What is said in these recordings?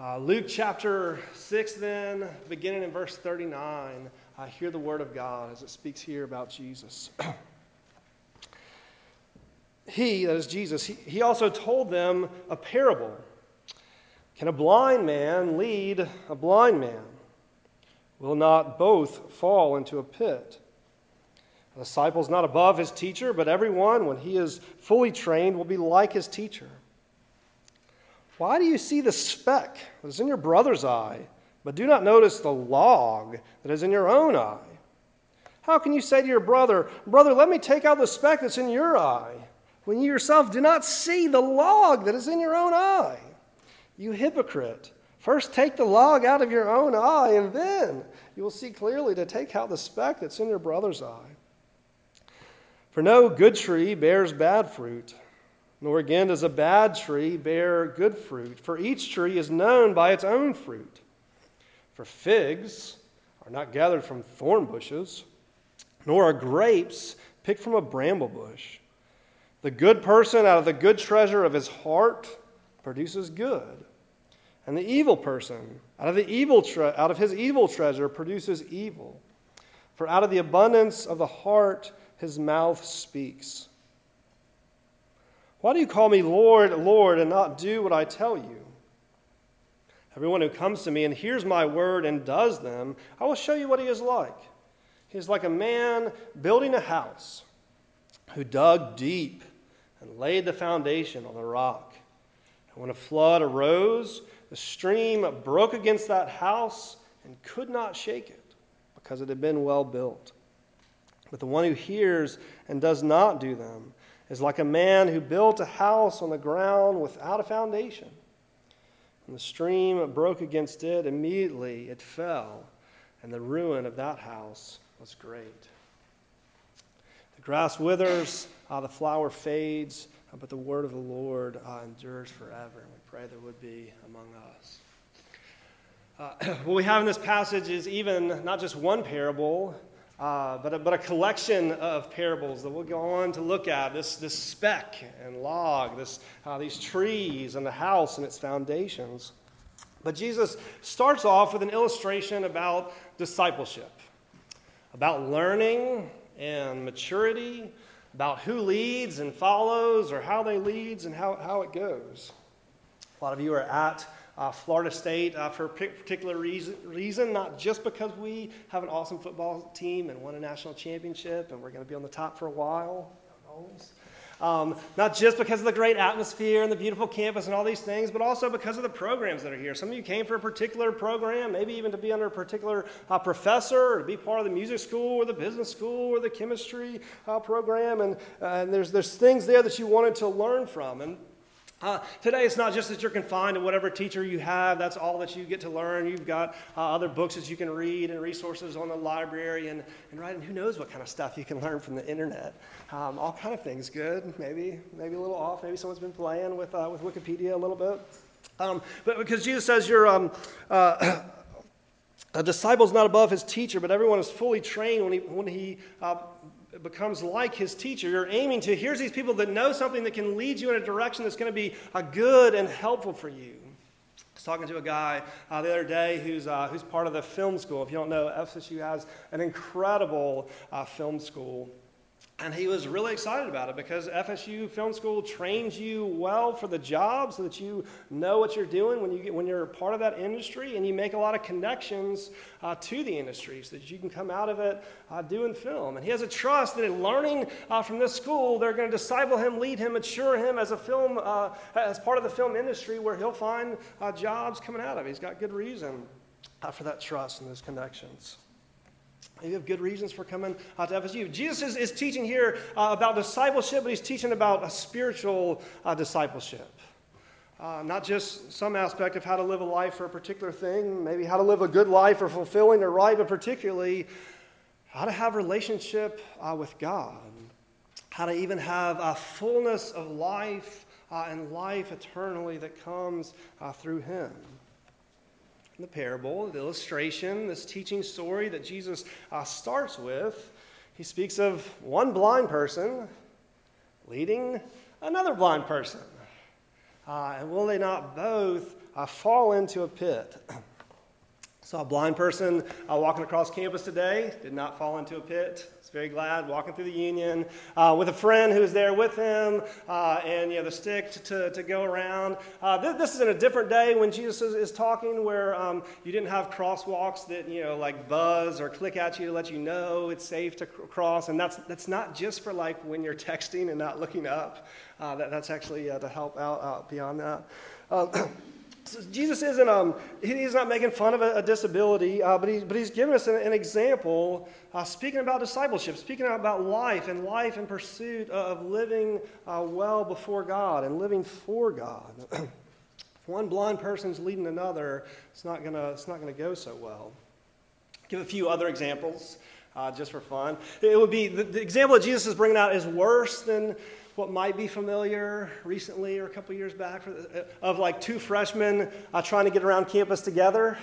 Uh, Luke chapter 6, then, beginning in verse 39, I hear the word of God as it speaks here about Jesus. he, that is Jesus, he, he also told them a parable. Can a blind man lead a blind man? Will not both fall into a pit? The disciple is not above his teacher, but everyone, when he is fully trained, will be like his teacher. Why do you see the speck that is in your brother's eye, but do not notice the log that is in your own eye? How can you say to your brother, Brother, let me take out the speck that's in your eye, when you yourself do not see the log that is in your own eye? You hypocrite. First take the log out of your own eye, and then you will see clearly to take out the speck that's in your brother's eye. For no good tree bears bad fruit nor again does a bad tree bear good fruit, for each tree is known by its own fruit. For figs are not gathered from thorn bushes, nor are grapes picked from a bramble bush. The good person out of the good treasure of his heart produces good, and the evil person out of the evil tre- out of his evil treasure produces evil. For out of the abundance of the heart his mouth speaks. Why do you call me Lord, Lord, and not do what I tell you? Everyone who comes to me and hears my word and does them, I will show you what he is like. He is like a man building a house who dug deep and laid the foundation on the rock. And when a flood arose, the stream broke against that house and could not shake it because it had been well built. But the one who hears and does not do them, is like a man who built a house on the ground without a foundation. And the stream broke against it, immediately it fell, and the ruin of that house was great. The grass withers, uh, the flower fades, uh, but the word of the Lord uh, endures forever, and we pray there would be among us. What we have in this passage is even not just one parable, uh, but, a, but a collection of parables that we'll go on to look at this, this speck and log, this, uh, these trees and the house and its foundations. But Jesus starts off with an illustration about discipleship, about learning and maturity, about who leads and follows, or how they leads and how, how it goes. A lot of you are at uh, Florida State uh, for a particular reason, reason, not just because we have an awesome football team and won a national championship and we're going to be on the top for a while. Um, not just because of the great atmosphere and the beautiful campus and all these things, but also because of the programs that are here. Some of you came for a particular program, maybe even to be under a particular uh, professor, or to be part of the music school or the business school or the chemistry uh, program. And, uh, and there's, there's things there that you wanted to learn from. And uh, today, it's not just that you're confined to whatever teacher you have. That's all that you get to learn. You've got uh, other books that you can read and resources on the library and, and right, and who knows what kind of stuff you can learn from the internet. Um, all kind of things good, maybe, maybe a little off. Maybe someone's been playing with, uh, with Wikipedia a little bit. Um, but because Jesus says you're, um, uh, a disciple is not above his teacher, but everyone is fully trained when he, when he uh, becomes like his teacher. You're aiming to, here's these people that know something that can lead you in a direction that's going to be a good and helpful for you. I was talking to a guy uh, the other day who's, uh, who's part of the film school. If you don't know, FSU has an incredible uh, film school. And he was really excited about it because FSU Film School trains you well for the job so that you know what you're doing when, you get, when you're part of that industry and you make a lot of connections uh, to the industry so that you can come out of it uh, doing film. And he has a trust that in learning uh, from this school, they're going to disciple him, lead him, mature him as a film, uh, as part of the film industry where he'll find uh, jobs coming out of it. He's got good reason uh, for that trust and those connections. You have good reasons for coming uh, to FSU. Jesus is, is teaching here uh, about discipleship, but he's teaching about a spiritual uh, discipleship. Uh, not just some aspect of how to live a life for a particular thing, maybe how to live a good life or fulfilling or right, but particularly how to have relationship uh, with God, how to even have a fullness of life uh, and life eternally that comes through Him the parable, the illustration, this teaching story that Jesus uh, starts with, he speaks of one blind person leading another blind person. Uh, and will they not both uh, fall into a pit. Saw a blind person uh, walking across campus today, did not fall into a pit. Was very glad walking through the union uh, with a friend who was there with him, uh, and you know the stick to, to go around. Uh, this, this, is in a different day when Jesus is, is talking, where um, you didn't have crosswalks that you know like buzz or click at you to let you know it's safe to cross, and that's that's not just for like when you're texting and not looking up. Uh, that, that's actually uh, to help out beyond that. Um, Jesus isn't, um, he's not making fun of a, a disability, uh, but, he, but he's giving us an, an example, uh, speaking about discipleship, speaking about life and life in pursuit of living uh, well before God and living for God. if one blind person's leading another, it's not going to go so well. Give a few other examples. Uh, just for fun. It would be the, the example that Jesus is bringing out is worse than what might be familiar recently or a couple years back for, of like two freshmen uh, trying to get around campus together.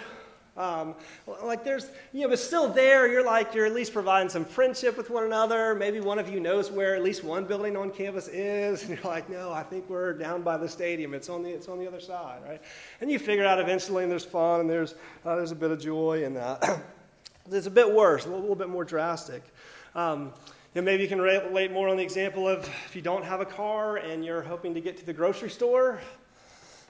Um, like there's, you know, but still there, you're like, you're at least providing some friendship with one another. Maybe one of you knows where at least one building on campus is. And you're like, no, I think we're down by the stadium. It's on the, it's on the other side, right? And you figure out eventually, and there's fun, and there's, uh, there's a bit of joy in that. it's a bit worse, a little, little bit more drastic. Um, you know, maybe you can relate more on the example of if you don't have a car and you're hoping to get to the grocery store.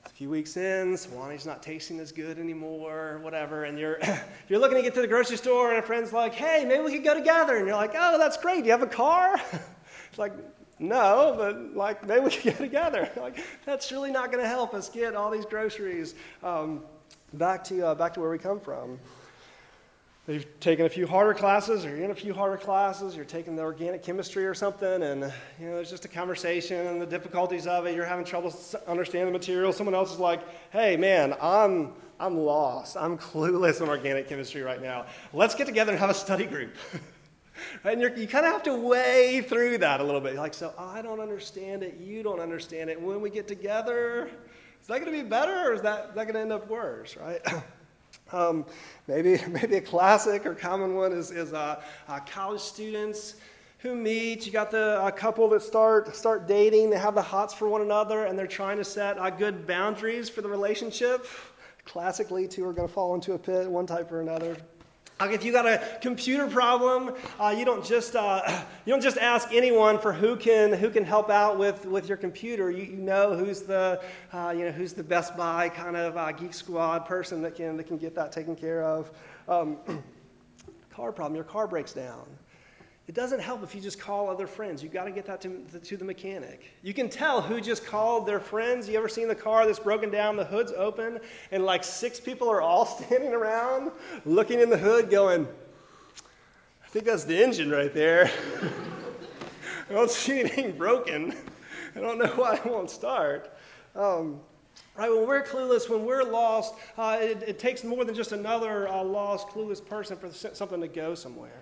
A few weeks in, Suwannee's not tasting as good anymore, whatever, and you're you're looking to get to the grocery store, and a friend's like, "Hey, maybe we could go together," and you're like, "Oh, that's great. Do you have a car?" it's like, no, but like maybe we could get together. like that's really not going to help us get all these groceries um, back to uh, back to where we come from. You've taken a few harder classes, or you're in a few harder classes, you're taking the organic chemistry or something, and you know, there's just a conversation and the difficulties of it. You're having trouble understanding the material. Someone else is like, hey, man, I'm, I'm lost. I'm clueless in organic chemistry right now. Let's get together and have a study group. right? And you kind of have to weigh through that a little bit. Like, so I don't understand it, you don't understand it. When we get together, is that going to be better, or is that, that going to end up worse, right? Um, maybe, maybe a classic or common one is, is uh, uh, college students who meet. You got the uh, couple that start, start dating, they have the hots for one another, and they're trying to set uh, good boundaries for the relationship. Classically, two are going to fall into a pit, one type or another. Like if you got a computer problem, uh, you don't just uh, you don't just ask anyone for who can who can help out with, with your computer. You, you know who's the uh, you know who's the Best Buy kind of uh, geek squad person that can that can get that taken care of. Um, car problem, your car breaks down. It doesn't help if you just call other friends. You've got to get that to, to, the mechanic. You can tell who just called their friends. You ever seen the car that's broken down, the hood's open, and like six people are all standing around looking in the hood going, I think that's the engine right there. I don't see anything broken. I don't know why it won't start. Um, Right, when we're clueless, when we're lost, uh, it, it, takes more than just another uh, lost, clueless person for something to go somewhere.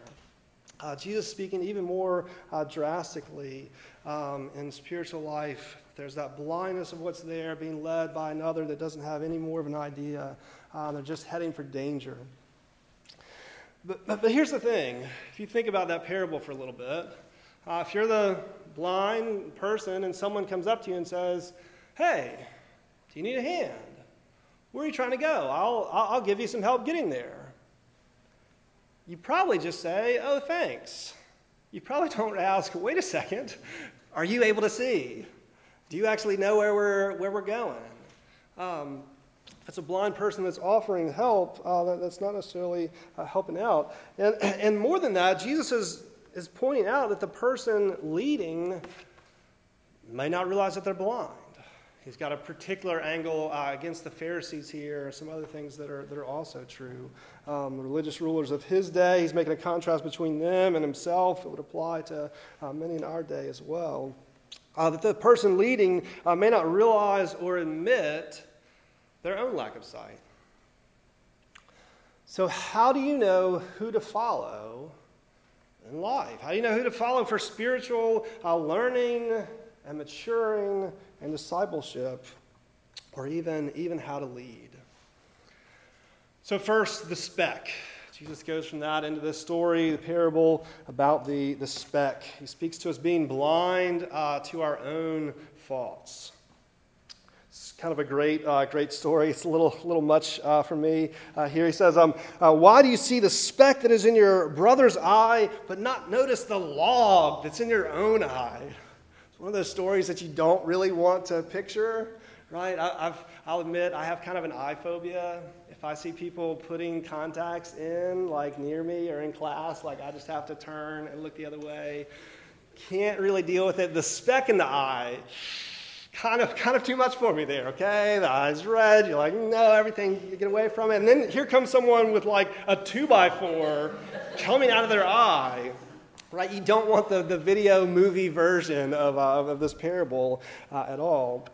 Uh, Jesus speaking even more uh, drastically um, in spiritual life. There's that blindness of what's there, being led by another that doesn't have any more of an idea. Uh, they're just heading for danger. But, but, but, here's the thing if you think about that parable for a little bit, uh, if you're the blind person and someone comes up to you and says, Hey, do you need a hand? Where are you trying to go? I'll, I'll give you some help getting there you probably just say, oh, thanks. You probably don't ask, wait a second, are you able to see? Do you actually know where we're, where we're going? Um, if it's a blind person that's offering help, uh, that, that's not necessarily uh, helping out. And, and more than that, Jesus is, is pointing out that the person leading may not realize that they're blind. He's got a particular angle uh, against the Pharisees here, some other things that are, that are also true. Um, the religious rulers of his day, he's making a contrast between them and himself. It would apply to uh, many in our day as well. Uh, that the person leading uh, may not realize or admit their own lack of sight. So, how do you know who to follow in life? How do you know who to follow for spiritual uh, learning and maturing and discipleship, or even, even how to lead. So, first, the speck. Jesus goes from that into this story, the parable about the, the speck. He speaks to us being blind uh, to our own faults. It's kind of a great, uh, great story. It's a little, little much uh, for me uh, here. He says, um, uh, Why do you see the speck that is in your brother's eye, but not notice the log that's in your own eye? One of those stories that you don't really want to picture, right? I, I've, I'll admit I have kind of an eye phobia. If I see people putting contacts in, like near me or in class, like I just have to turn and look the other way. Can't really deal with it. The speck in the eye kind of kind of too much for me there, okay? The eye's red, you're like, no, everything, you get away from it. And then here comes someone with like a two by four coming out of their eye. Right? You don't want the, the video movie version of, uh, of this parable uh, at all.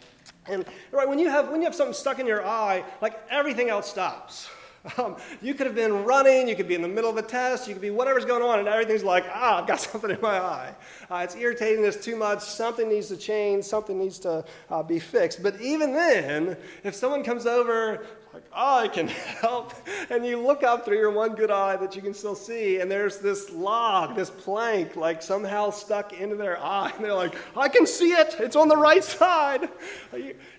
And right, when you have when you have something stuck in your eye, like everything else stops. Um, you could have been running, you could be in the middle of a test, you could be whatever's going on, and everything's like, ah, I've got something in my eye. Uh, it's irritating this too much, something needs to change, something needs to uh, be fixed. But even then, if someone comes over, like, oh, I can help, and you look up through your one good eye that you can still see, and there's this log, this plank, like somehow stuck into their eye, and they're like, I can see it, it's on the right side.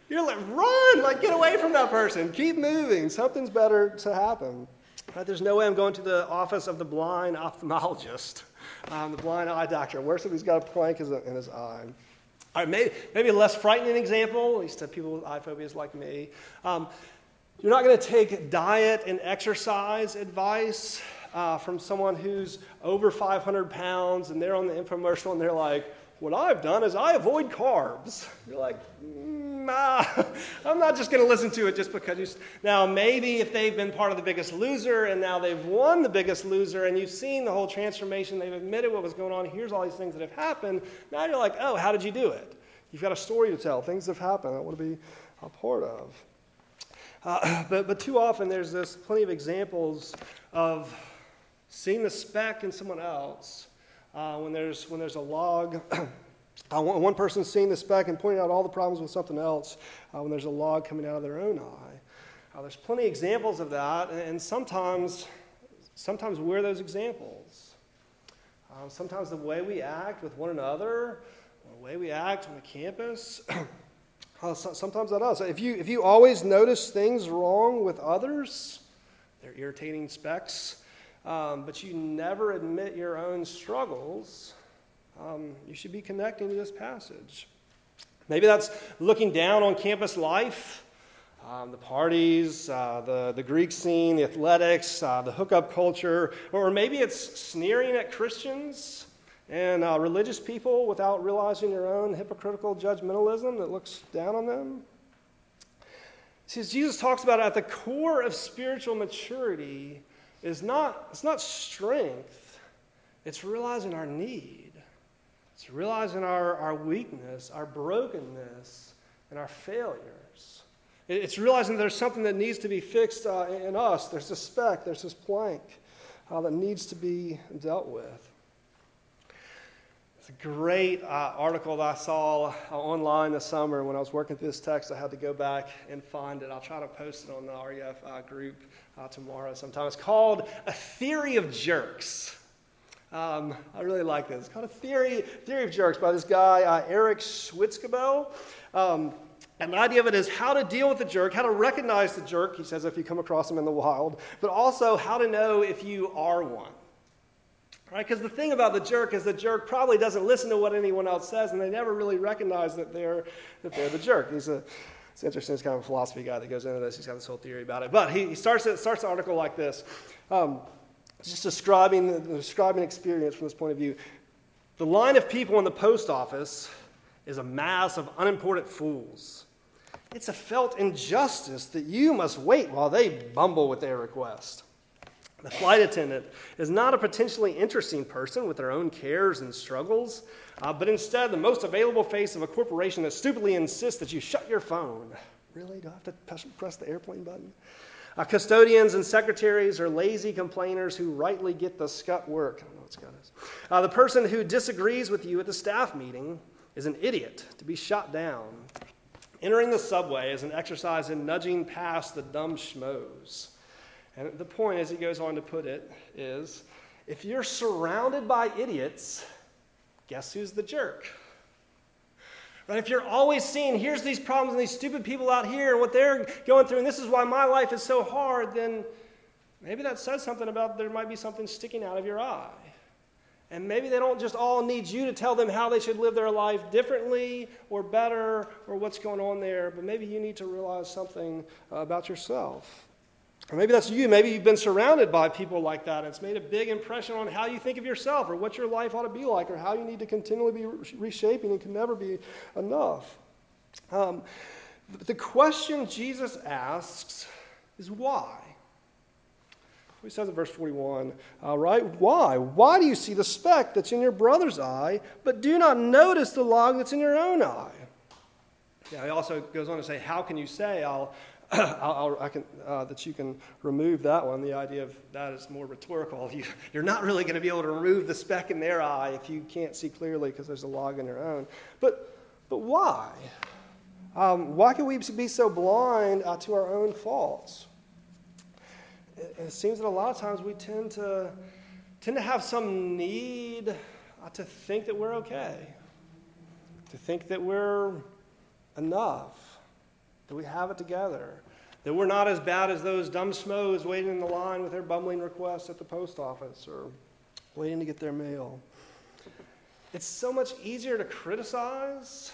You're like, run, like get away from that person. Keep moving. Something's better to happen. There's no way I'm going to the office of the blind ophthalmologist, um, the blind eye doctor. Where somebody's got a plank in his eye. All right, maybe, maybe a less frightening example, at least to people with eye phobias like me. Um, you're not going to take diet and exercise advice uh, from someone who's over 500 pounds and they're on the infomercial and they're like, what I've done is I avoid carbs. You're like, nah, I'm not just going to listen to it just because you. Now, maybe if they've been part of the biggest loser and now they've won the biggest loser and you've seen the whole transformation, they've admitted what was going on, here's all these things that have happened. Now you're like, oh, how did you do it? You've got a story to tell, things have happened I want to be a part of. Uh, but, but too often there's this plenty of examples of seeing the speck in someone else uh, when, there's, when there's a log. uh, one, person seeing the speck and pointing out all the problems with something else uh, when there's a log coming out of their own eye. Uh, there's plenty of examples of that, and, and sometimes, sometimes we're those examples. Uh, sometimes the way we act with one another, the way we act on the campus, uh, sometimes that us. If you, if you always notice things wrong with others, they're irritating specks, um, but you never admit your own struggles, um, you should be connecting to this passage. Maybe that's looking down on campus life, um, the parties, uh, the, the Greek scene, the athletics, uh, the hookup culture, or maybe it's sneering at Christians and uh, religious people without realizing your own hypocritical judgmentalism that looks down on them. See, as Jesus talks about at the core of spiritual maturity is not, it's not strength, it's realizing our need. It's realizing our, our weakness, our brokenness, and our failures. It's realizing there's something that needs to be fixed uh, in us. There's this speck, there's this plank uh, that needs to be dealt with. A great uh, article that I saw uh, online this summer when I was working through this text. I had to go back and find it. I'll try to post it on the REF uh, group uh, tomorrow sometime. It's called A Theory of Jerks. Um, I really like this. It's called A Theory, Theory of Jerks by this guy, uh, Eric Schwitzgebel. Um, and the idea of it is how to deal with the jerk, how to recognize the jerk, he says, if you come across him in the wild, but also how to know if you are one. Right? Because the thing about the jerk is the jerk probably doesn't listen to what anyone else says, and they never really recognize that they're, that they're the jerk. He's a, it's interesting. It's kind of a philosophy guy that goes into this. He's got this whole theory about it. But he, he starts, it, starts the article like this um, just describing the, describing experience from this point of view. The line of people in the post office is a mass of unimportant fools. It's a felt injustice that you must wait while they bumble with their request. The flight attendant is not a potentially interesting person with their own cares and struggles, uh, but instead the most available face of a corporation that stupidly insists that you shut your phone. Really? Do I have to press the airplane button? Uh, custodians and secretaries are lazy complainers who rightly get the scut work. I don't know what scut is. Uh, the person who disagrees with you at the staff meeting is an idiot to be shot down. Entering the subway is an exercise in nudging past the dumb schmoes. And the point, as he goes on to put it, is if you're surrounded by idiots, guess who's the jerk? Right? If you're always seeing, here's these problems and these stupid people out here and what they're going through, and this is why my life is so hard, then maybe that says something about there might be something sticking out of your eye. And maybe they don't just all need you to tell them how they should live their life differently or better or what's going on there, but maybe you need to realize something about yourself. Or maybe that's you. Maybe you've been surrounded by people like that. It's made a big impression on how you think of yourself or what your life ought to be like or how you need to continually be reshaping and can never be enough. Um, the question Jesus asks is why? He says in verse 41, all right, why? Why do you see the speck that's in your brother's eye, but do not notice the log that's in your own eye? Yeah, he also goes on to say, how can you say, I'll, I'll, i can, uh, that you can remove that one. The idea of that is more rhetorical. You, you're not really going to be able to remove the speck in their eye if you can't see clearly because there's a log in your own. But, but why? Um, why can we be so blind uh, to our own faults? It, it, seems that a lot of times we tend to, tend to have some need uh, to think that we're okay, to think that we're enough that we have it together, that we're not as bad as those dumb schmoes waiting in the line with their bumbling requests at the post office or waiting to get their mail. It's so much easier to criticize,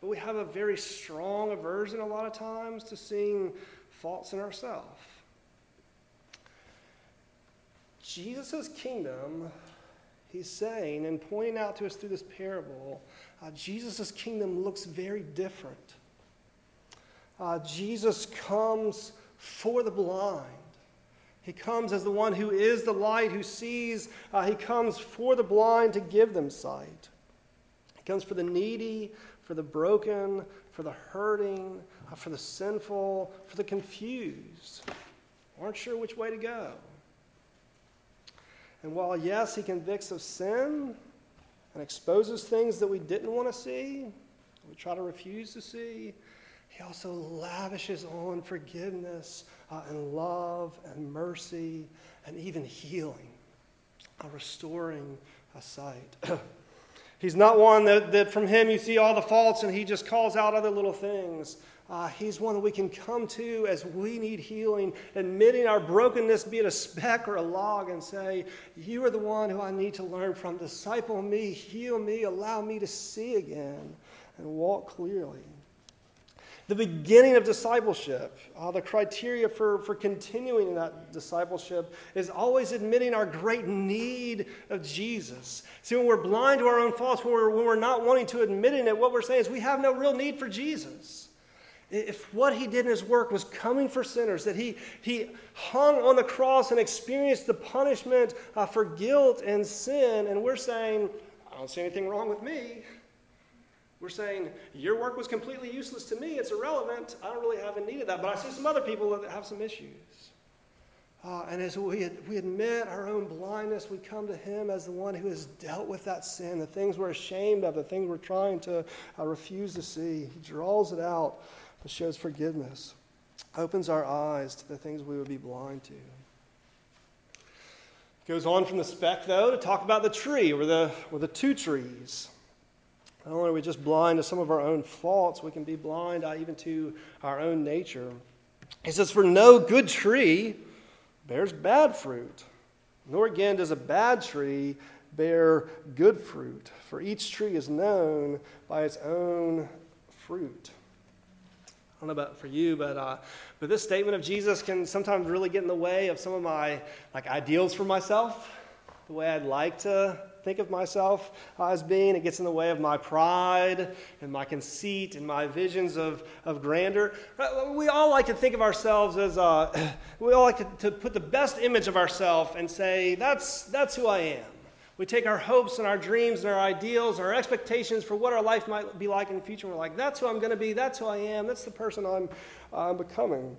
but we have a very strong aversion a lot of times to seeing faults in ourselves. Jesus' kingdom, he's saying and pointing out to us through this parable, uh, Jesus' kingdom looks very different uh, Jesus comes for the blind. He comes as the one who is the light, who sees. Uh, he comes for the blind to give them sight. He comes for the needy, for the broken, for the hurting, uh, for the sinful, for the confused. Aren't sure which way to go. And while, yes, he convicts of sin and exposes things that we didn't want to see, we try to refuse to see, he also lavishes on forgiveness uh, and love and mercy and even healing, uh, restoring a sight. he's not one that, that from him you see all the faults and he just calls out other little things. Uh, he's one that we can come to as we need healing, admitting our brokenness, be it a speck or a log, and say, You are the one who I need to learn from. Disciple me, heal me, allow me to see again and walk clearly the beginning of discipleship, uh, the criteria for, for continuing in that discipleship is always admitting our great need of Jesus. See, when we're blind to our own faults, when we're, when we're not wanting to admit it, what we're saying is we have no real need for Jesus. If what he did in his work was coming for sinners, that he, he hung on the cross and experienced the punishment uh, for guilt and sin, and we're saying, I don't see anything wrong with me. We're saying, your work was completely useless to me. It's irrelevant. I don't really have a need of that. But I see some other people that have some issues. Uh, and as we, we admit our own blindness, we come to Him as the one who has dealt with that sin, the things we're ashamed of, the things we're trying to uh, refuse to see. He draws it out and shows forgiveness, opens our eyes to the things we would be blind to. Goes on from the speck, though, to talk about the tree or the, or the two trees. Not only are we just blind to some of our own faults, we can be blind uh, even to our own nature. He says, For no good tree bears bad fruit, nor again does a bad tree bear good fruit, for each tree is known by its own fruit. I don't know about for you, but uh, but this statement of Jesus can sometimes really get in the way of some of my like ideals for myself, the way I'd like to think of myself as being. It gets in the way of my pride and my conceit and my visions of, of grandeur. We all like to think of ourselves as, uh, we all like to, to put the best image of ourselves and say, that's, that's who I am. We take our hopes and our dreams and our ideals, our expectations for what our life might be like in the future, and we're like, that's who I'm going to be, that's who I am, that's the person I'm, I'm becoming.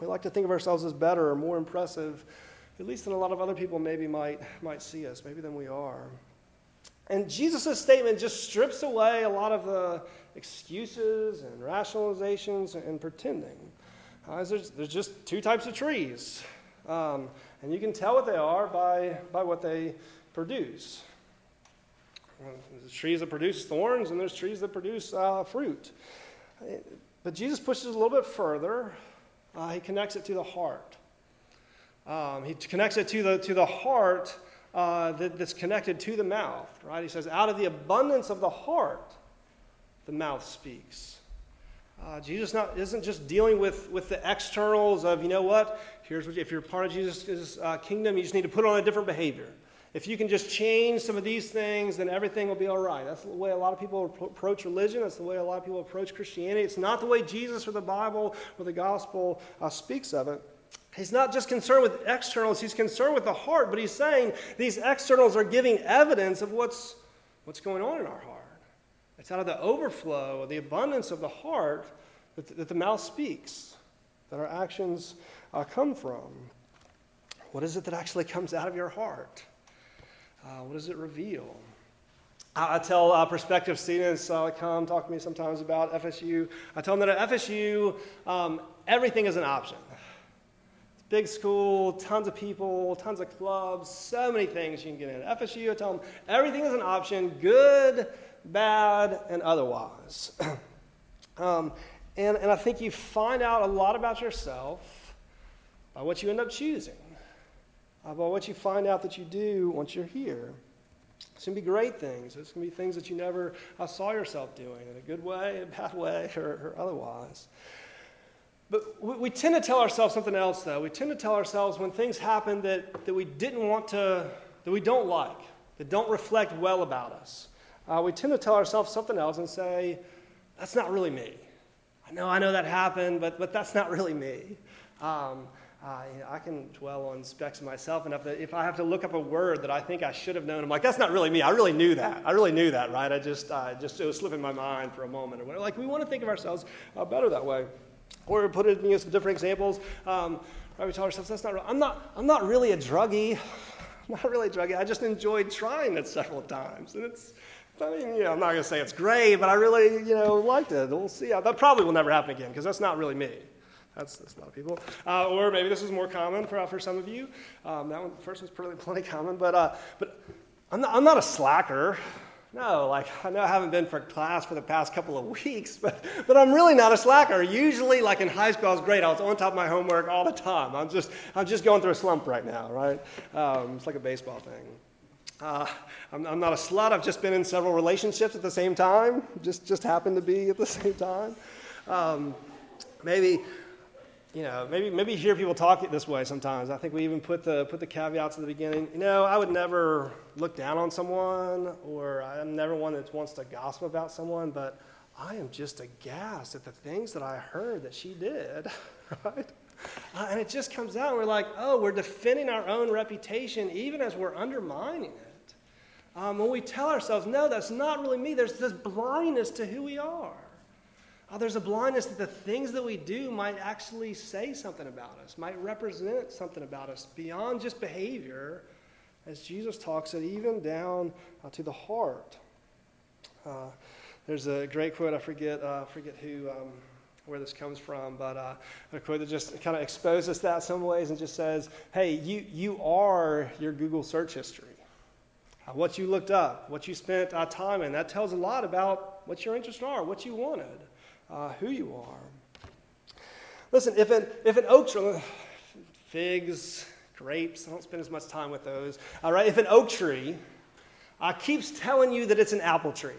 We like to think of ourselves as better or more impressive at least than a lot of other people maybe might, might see us, maybe than we are. And Jesus' statement just strips away a lot of the excuses and rationalizations and pretending. Uh, there's, there's, just two types of trees. Um, and you can tell what they are by, by what they produce. There's trees that produce thorns, and there's trees that produce uh, fruit. But Jesus pushes a little bit further. Uh, he connects it to the heart. Um, he connects it to the, to the heart uh, that, that's connected to the mouth, right? He says, out of the abundance of the heart, the mouth speaks. Uh, Jesus not, isn't just dealing with, with the externals of, you know what, here's what, if you're part of Jesus' uh, kingdom, you just need to put on a different behavior. If you can just change some of these things, then everything will be all right. That's the way a lot of people approach religion. That's the way a lot of people approach Christianity. It's not the way Jesus or the Bible or the gospel uh, speaks of it. He's not just concerned with externals, he's concerned with the heart, but he's saying these externals are giving evidence of what's, what's going on in our heart. It's out of the overflow, the abundance of the heart that the, that the mouth speaks, that our actions uh, come from. What is it that actually comes out of your heart? Uh, what does it reveal? I, I tell uh, prospective students uh, come talk to me sometimes about FSU. I tell them that at FSU, um, everything is an option. Big school, tons of people, tons of clubs, so many things you can get in. FSU, I tell them everything is an option, good, bad, and otherwise. um, and, and I think you find out a lot about yourself by what you end up choosing about what you find out that you do once you're here. It's going to be great things. It's going to be things that you never uh, saw yourself doing in a good way, a bad way, or, or otherwise. But we, tend to tell ourselves something else, though. We tend to tell ourselves when things happen that, that we didn't want to, that we don't like, that don't reflect well about us. Uh, we tend to tell ourselves something else and say, that's not really me. I know, I know that happened, but, but that's not really me. Um, uh, you know, I can dwell on specks myself enough that if I have to look up a word that I think I should have known, I'm like, that's not really me. I really knew that. I really knew that, right? I just, uh, just it was slipping my mind for a moment. Or whatever. Like, we want to think of ourselves uh, better that way. Or put it in you know, some different examples. Um, we tell ourselves, that's not real. I'm not, I'm not really a druggie. I'm not really a druggie. I just enjoyed trying it several times. And it's, I mean, you know, I'm not going to say it's great, but I really, you know, liked it. We'll see. That probably will never happen again because that's not really me. That's, that's a lot of people. Uh, or maybe this is more common for, for some of you. Um, that one, first one's pretty, plenty common, but, uh, but I'm, not, I'm not a slacker. No, like I know I haven't been for class for the past couple of weeks, but, but I'm really not a slacker. Usually, like in high school, I was great. I was on top of my homework all the time. I'm just, I'm just going through a slump right now, right? Um, it's like a baseball thing. Uh, I'm, I'm, not a slut. I've just been in several relationships at the same time. Just, just happened to be at the same time. Um, maybe you know, maybe, maybe hear people talk it this way sometimes. I think we even put the, put the caveats at the beginning. You know, I would never look down on someone, or I'm never one that wants to gossip about someone, but I am just aghast at the things that I heard that she did, right? Uh, and it just comes out, and we're like, oh, we're defending our own reputation even as we're undermining it. Um, when we tell ourselves, no, that's not really me, there's this blindness to who we are. Oh, there's a blindness that the things that we do might actually say something about us, might represent something about us beyond just behavior, as Jesus talks it even down uh, to the heart. Uh, there's a great quote, I forget, uh, forget who, um, where this comes from, but uh, a quote that just kind of exposes that some ways and just says, hey, you, you are your Google search history. Uh, what you looked up, what you spent uh, time in, that tells a lot about what your interests are, what you wanted uh, who you are. Listen, if an, if an oak tree, figs, grapes, I don't spend as much time with those. All right, if an oak tree uh, keeps telling you that it's an apple tree,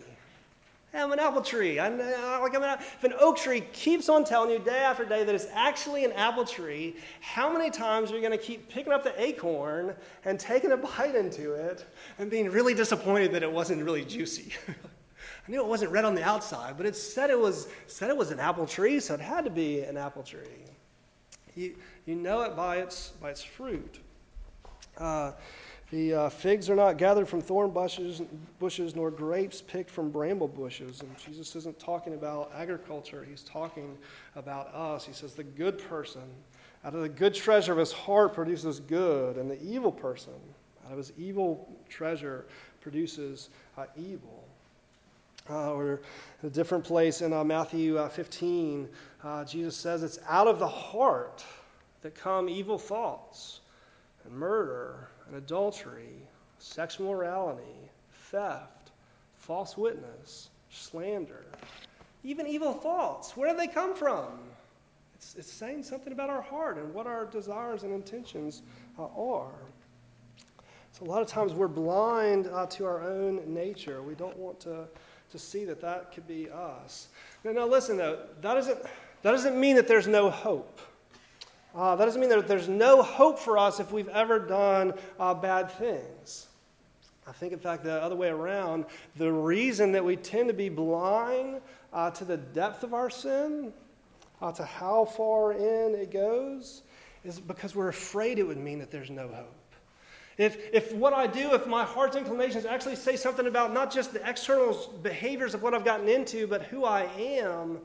I'm an apple tree. I'm, like I'm an, if an oak tree keeps on telling you day after day that it's actually an apple tree, how many times are you going to keep picking up the acorn and taking a bite into it and being really disappointed that it wasn't really juicy? I knew it wasn't red on the outside, but it said it was, said it was an apple tree, so it had to be an apple tree. You, you know it by its, by its fruit. Uh, the uh, figs are not gathered from thorn bushes, bushes, nor grapes picked from bramble bushes. And Jesus isn't talking about agriculture, he's talking about us. He says, The good person, out of the good treasure of his heart, produces good, and the evil person, out of his evil treasure, produces uh, evil uh, or a different place in uh, Matthew uh, 15, uh, Jesus says it's out of the heart that come evil thoughts and murder and adultery, sexual morality, theft, false witness, slander, even evil thoughts. Where do they come from? It's, it's saying something about our heart and what our desires and intentions uh, are. So, a lot of times we're blind uh, to our own nature. We don't want to, to see that that could be us. Now, now listen, though, that doesn't, that doesn't mean that there's no hope. Uh, that doesn't mean that there's no hope for us if we've ever done uh, bad things. I think, in fact, the other way around, the reason that we tend to be blind uh, to the depth of our sin, uh, to how far in it goes, is because we're afraid it would mean that there's no hope. If, if what I do, if my heart's inclinations actually say something about not just the external behaviors of what I've gotten into, but who I am,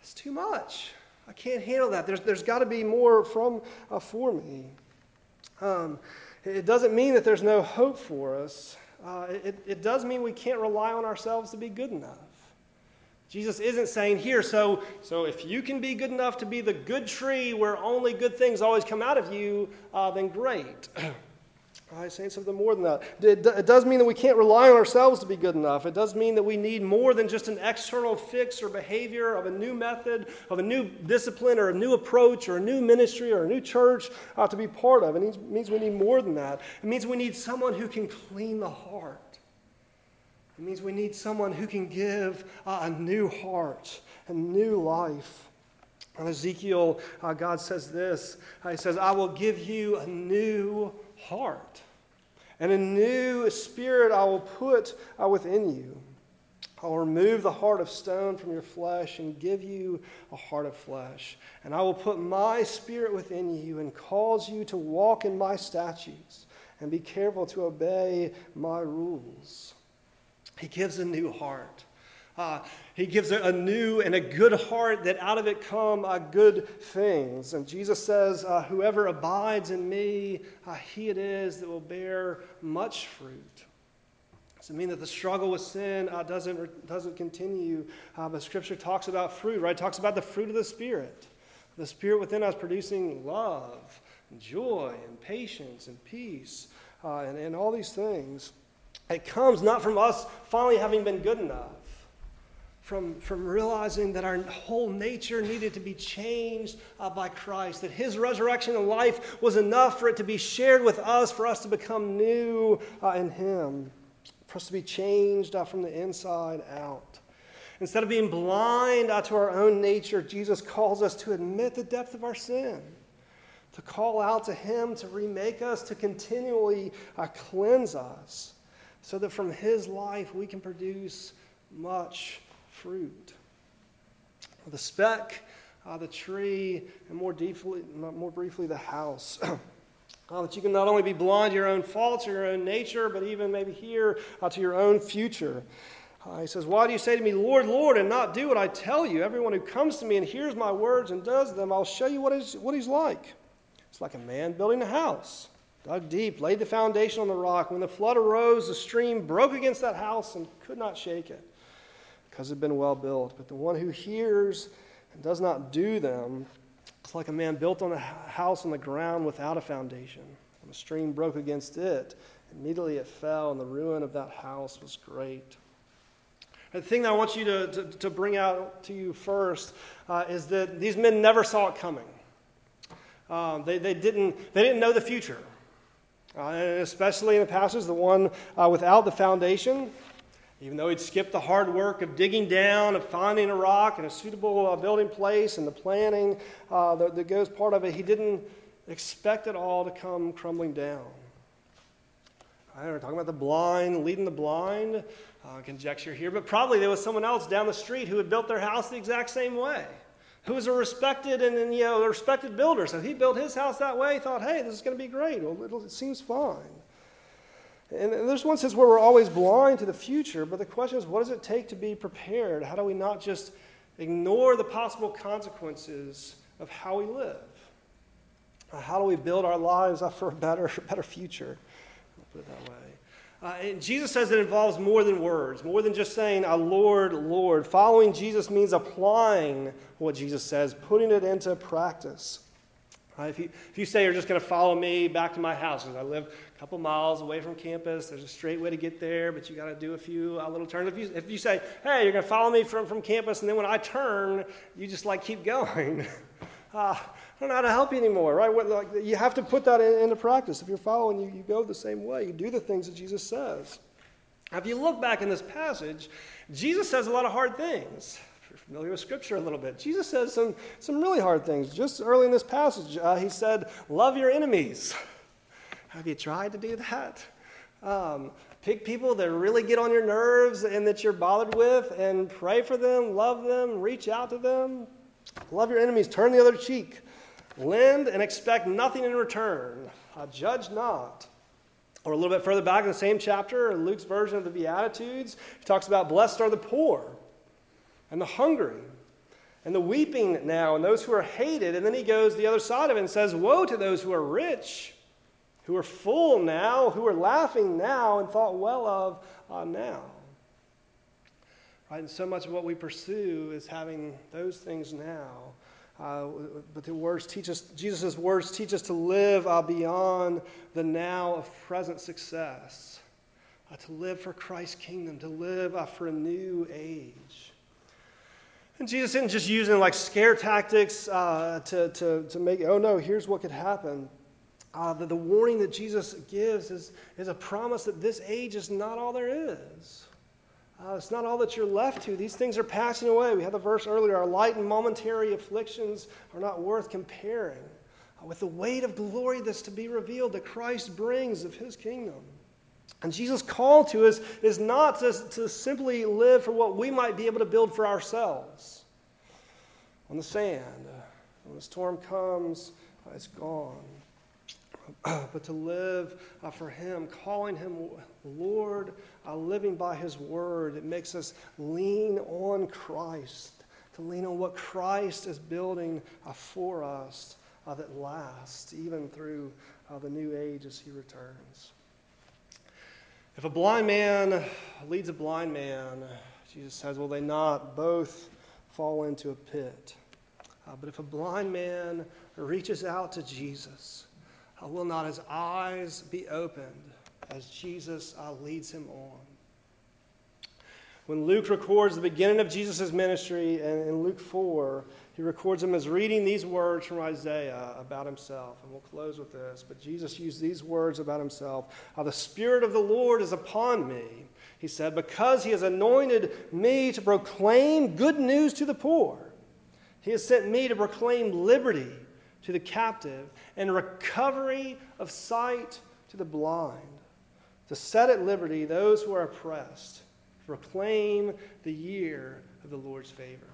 it's too much. I can't handle that. There's, there's got to be more from uh, for me. Um, it doesn't mean that there's no hope for us. Uh, it, it does mean we can't rely on ourselves to be good enough. Jesus isn't saying here, so, so if you can be good enough to be the good tree where only good things always come out of you, uh, then great. I saying something more than that. It, does mean that we can't rely on ourselves to be good enough. It does mean that we need more than just an external fix or behavior of a new method, of a new discipline, or a new approach, or a new ministry, or a new church uh, to be part of. It means we need more than that. It means we need someone who can clean the heart. It means we need someone who can give uh, a new heart, a new life. In Ezekiel, uh, God says this uh, He says, I will give you a new heart. And a new spirit I will put uh, within you. I'll remove the heart of stone from your flesh and give you a heart of flesh. And I will put my spirit within you and cause you to walk in my statutes and be careful to obey my rules. He gives a new heart. Uh, he gives a, new and a good heart that out of it come uh, good things. And Jesus says, uh, Whoever abides in me, he it is that will bear much fruit. Does it mean that the struggle with sin doesn't, doesn't continue? But Scripture talks about fruit, right? It talks about the fruit of the Spirit. The Spirit within us producing love, and joy, and patience, and peace, and, and all these things. It comes not from us finally having been good enough from, from realizing that our whole nature needed to be changed uh, by Christ, that his resurrection and life was enough for it to be shared with us, for us to become new uh, in him, for us to be changed uh, from the inside out. Instead of being blind uh, to our own nature, Jesus calls us to admit the depth of our sin, to call out to him to remake us, to continually uh, cleanse us, so that from his life we can produce much fruit. The speck, uh, the tree, and more, deeply, more briefly, the house. Uh, that you can not only be blind to your own faults or your own nature, but even maybe here uh, to your own future. Uh, he says, Why do you say to me, Lord, Lord, and not do what I tell you? Everyone who comes to me and hears my words and does them, I'll show you what he's, what he's like. It's like a man building a house, dug deep, laid the foundation on the rock. When the flood arose, the stream broke against that house and could not shake it because had been well built. But the one who hears and does not do them is like a man built on a house on the ground without a foundation. When the stream broke against it, immediately it fell, and the ruin of that house was great. The thing that I want you to, to, to bring out to you first uh, is that these men never saw it coming. Um, they, they, didn't, they didn't know the future. Uh, and especially in the passage, the one uh, without the foundation, even though he'd skipped the hard work of digging down, of finding a rock and a suitable uh, building place and the planning uh, that, that goes part of it, he didn't expect it all to come crumbling down. I we're talking about the blind, leading the blind. Uh, conjecture here, but probably there was someone else down the street who had built their house the exact same way, who was a respected and, and you know a respected builder. So he built his house that way. Thought, hey, this is going to be great. Well, it seems fine. And there's one sense where we're always blind to the future, but the question is, what does it take to be prepared? How do we not just ignore the possible consequences of how we live? Uh, how do we build our lives up for a better, better future? I'll put it that way. Uh, Jesus says it involves more than words, more than just saying, "A Lord, Lord." Following Jesus means applying what Jesus says, putting it into practice. Right? If, you, if you say you're just going to follow me back to my house, because I live couple miles away from campus, there's a straight way to get there, but you got to do a few uh, little turns. If you, if you say, hey, you're going to follow me from, from campus, and then when I turn, you just like keep going, uh, I don't know how to help you anymore, right? What, like, you have to put that in, into practice. If you're following, you, you go the same way. You do the things that Jesus says. Now, if you look back in this passage, Jesus says a lot of hard things If you're familiar with Scripture a little bit. Jesus says some, some really hard things. Just early in this passage, uh, he said, Love your enemies. Have you tried to do that? Um, pick people that really get on your nerves and that you're bothered with and pray for them, love them, reach out to them. Love your enemies, turn the other cheek. Lend and expect nothing in return. Uh, judge not. Or a little bit further back in the same chapter, in Luke's version of the Beatitudes, he talks about blessed are the poor and the hungry and the weeping now and those who are hated. And then he goes the other side of it and says, Woe to those who are rich, who are full now, who are laughing now and thought well of uh, now. Right? And so much of what we pursue is having those things now. Uh, but the words teach us, Jesus' words teach us to live uh, beyond the now of present success, uh, to live for Christ's kingdom, to live uh, for a new age. And Jesus isn't just using like scare tactics uh, to, to, to make, oh no, here's what could happen. Uh, the, the warning that Jesus gives is, is a promise that this age is not all there is. Uh, it's not all that you're left to. These things are passing away. We had the verse earlier our light and momentary afflictions are not worth comparing uh, with the weight of glory that's to be revealed that Christ brings of his kingdom. And Jesus' call to us is not to, to simply live for what we might be able to build for ourselves on the sand. When the storm comes, it's gone. but to live uh, for Him, calling Him Lord, uh, living by His word, it makes us lean on Christ, to lean on what Christ is building uh, for us uh, that lasts even through uh, the new age as He returns. If a blind man leads a blind man, Jesus says, will they not both fall into a pit? Uh, but if a blind man reaches out to Jesus, will not his eyes be opened as Jesus uh, leads him on? When Luke records the beginning of Jesus' ministry and in Luke 4, he records him as reading these words from Isaiah about himself. And we'll close with this. But Jesus used these words about himself The Spirit of the Lord is upon me, he said, because he has anointed me to proclaim good news to the poor. He has sent me to proclaim liberty to the captive and recovery of sight to the blind, to set at liberty those who are oppressed, proclaim the year of the Lord's favor.